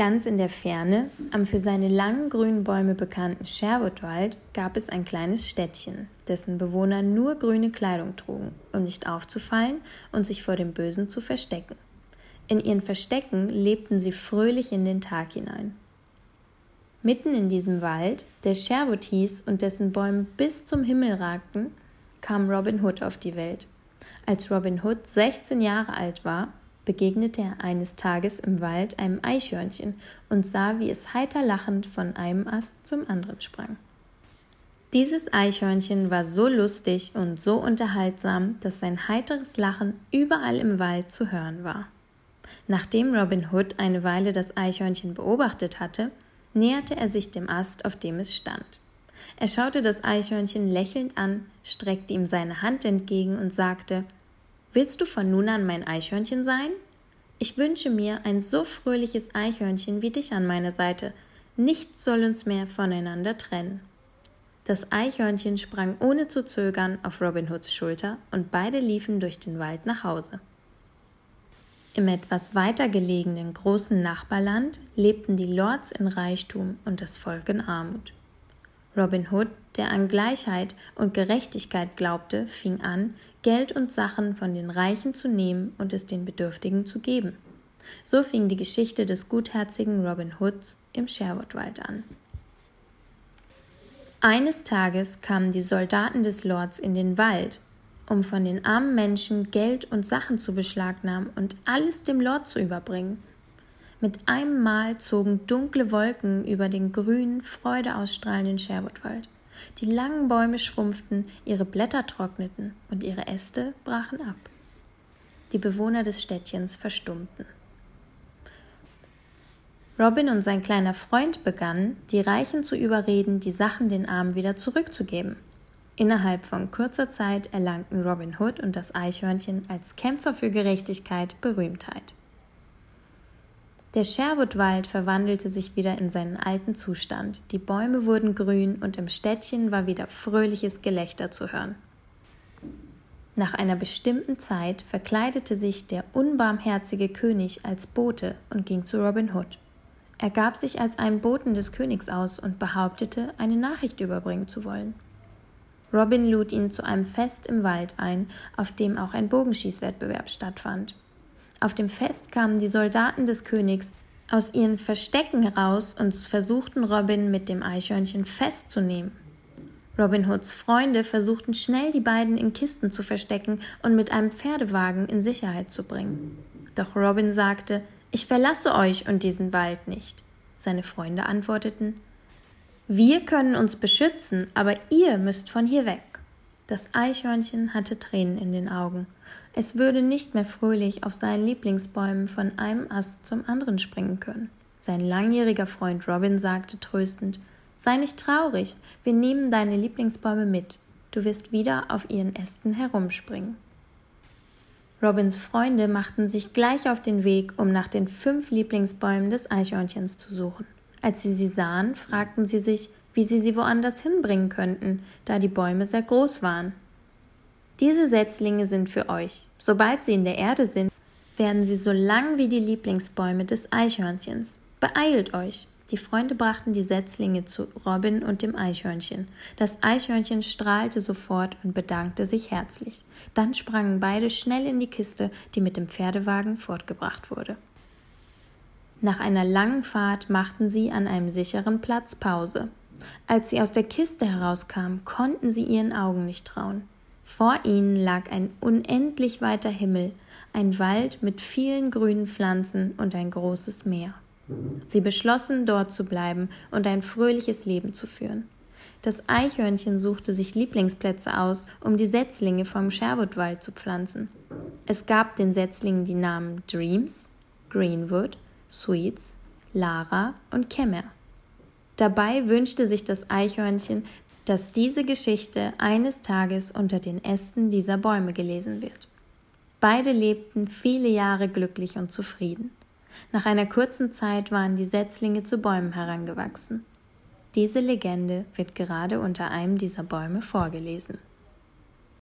Ganz in der Ferne, am für seine langen grünen Bäume bekannten Sherwoodwald, gab es ein kleines Städtchen, dessen Bewohner nur grüne Kleidung trugen, um nicht aufzufallen und sich vor dem Bösen zu verstecken. In ihren Verstecken lebten sie fröhlich in den Tag hinein. Mitten in diesem Wald, der Sherwood hieß und dessen Bäume bis zum Himmel ragten, kam Robin Hood auf die Welt. Als Robin Hood 16 Jahre alt war, begegnete er eines Tages im Wald einem Eichhörnchen und sah, wie es heiter lachend von einem Ast zum anderen sprang. Dieses Eichhörnchen war so lustig und so unterhaltsam, dass sein heiteres Lachen überall im Wald zu hören war. Nachdem Robin Hood eine Weile das Eichhörnchen beobachtet hatte, näherte er sich dem Ast, auf dem es stand. Er schaute das Eichhörnchen lächelnd an, streckte ihm seine Hand entgegen und sagte Willst du von nun an mein Eichhörnchen sein? Ich wünsche mir ein so fröhliches Eichhörnchen wie dich an meiner Seite. Nichts soll uns mehr voneinander trennen. Das Eichhörnchen sprang ohne zu zögern auf Robin Hoods Schulter und beide liefen durch den Wald nach Hause. Im etwas weiter gelegenen großen Nachbarland lebten die Lords in Reichtum und das Volk in Armut. Robin Hood, der an Gleichheit und Gerechtigkeit glaubte, fing an, Geld und Sachen von den Reichen zu nehmen und es den Bedürftigen zu geben. So fing die Geschichte des gutherzigen Robin Hoods im Sherwoodwald an. Eines Tages kamen die Soldaten des Lords in den Wald, um von den armen Menschen Geld und Sachen zu beschlagnahmen und alles dem Lord zu überbringen. Mit einem Mal zogen dunkle Wolken über den grünen, freudeausstrahlenden Sherwoodwald. Die langen Bäume schrumpften, ihre Blätter trockneten und ihre Äste brachen ab. Die Bewohner des Städtchens verstummten. Robin und sein kleiner Freund begannen, die Reichen zu überreden, die Sachen den Armen wieder zurückzugeben. Innerhalb von kurzer Zeit erlangten Robin Hood und das Eichhörnchen als Kämpfer für Gerechtigkeit Berühmtheit. Der Sherwoodwald verwandelte sich wieder in seinen alten Zustand. Die Bäume wurden grün und im Städtchen war wieder fröhliches Gelächter zu hören. Nach einer bestimmten Zeit verkleidete sich der unbarmherzige König als Bote und ging zu Robin Hood. Er gab sich als einen Boten des Königs aus und behauptete, eine Nachricht überbringen zu wollen. Robin lud ihn zu einem Fest im Wald ein, auf dem auch ein Bogenschießwettbewerb stattfand. Auf dem Fest kamen die Soldaten des Königs aus ihren Verstecken heraus und versuchten Robin mit dem Eichhörnchen festzunehmen. Robin Hoods Freunde versuchten schnell die beiden in Kisten zu verstecken und mit einem Pferdewagen in Sicherheit zu bringen. Doch Robin sagte, ich verlasse euch und diesen Wald nicht. Seine Freunde antworteten, wir können uns beschützen, aber ihr müsst von hier weg. Das Eichhörnchen hatte Tränen in den Augen. Es würde nicht mehr fröhlich auf seinen Lieblingsbäumen von einem Ast zum anderen springen können. Sein langjähriger Freund Robin sagte tröstend Sei nicht traurig, wir nehmen deine Lieblingsbäume mit. Du wirst wieder auf ihren Ästen herumspringen. Robins Freunde machten sich gleich auf den Weg, um nach den fünf Lieblingsbäumen des Eichhörnchens zu suchen. Als sie sie sahen, fragten sie sich, wie sie sie woanders hinbringen könnten, da die Bäume sehr groß waren. Diese Setzlinge sind für euch. Sobald sie in der Erde sind, werden sie so lang wie die Lieblingsbäume des Eichhörnchens. Beeilt euch! Die Freunde brachten die Setzlinge zu Robin und dem Eichhörnchen. Das Eichhörnchen strahlte sofort und bedankte sich herzlich. Dann sprangen beide schnell in die Kiste, die mit dem Pferdewagen fortgebracht wurde. Nach einer langen Fahrt machten sie an einem sicheren Platz Pause. Als sie aus der Kiste herauskamen, konnten sie ihren Augen nicht trauen. Vor ihnen lag ein unendlich weiter Himmel, ein Wald mit vielen grünen Pflanzen und ein großes Meer. Sie beschlossen, dort zu bleiben und ein fröhliches Leben zu führen. Das Eichhörnchen suchte sich Lieblingsplätze aus, um die Setzlinge vom Sherwoodwald zu pflanzen. Es gab den Setzlingen die Namen Dreams, Greenwood, Sweets, Lara und Kemmer. Dabei wünschte sich das Eichhörnchen, dass diese Geschichte eines Tages unter den Ästen dieser Bäume gelesen wird. Beide lebten viele Jahre glücklich und zufrieden. Nach einer kurzen Zeit waren die Setzlinge zu Bäumen herangewachsen. Diese Legende wird gerade unter einem dieser Bäume vorgelesen.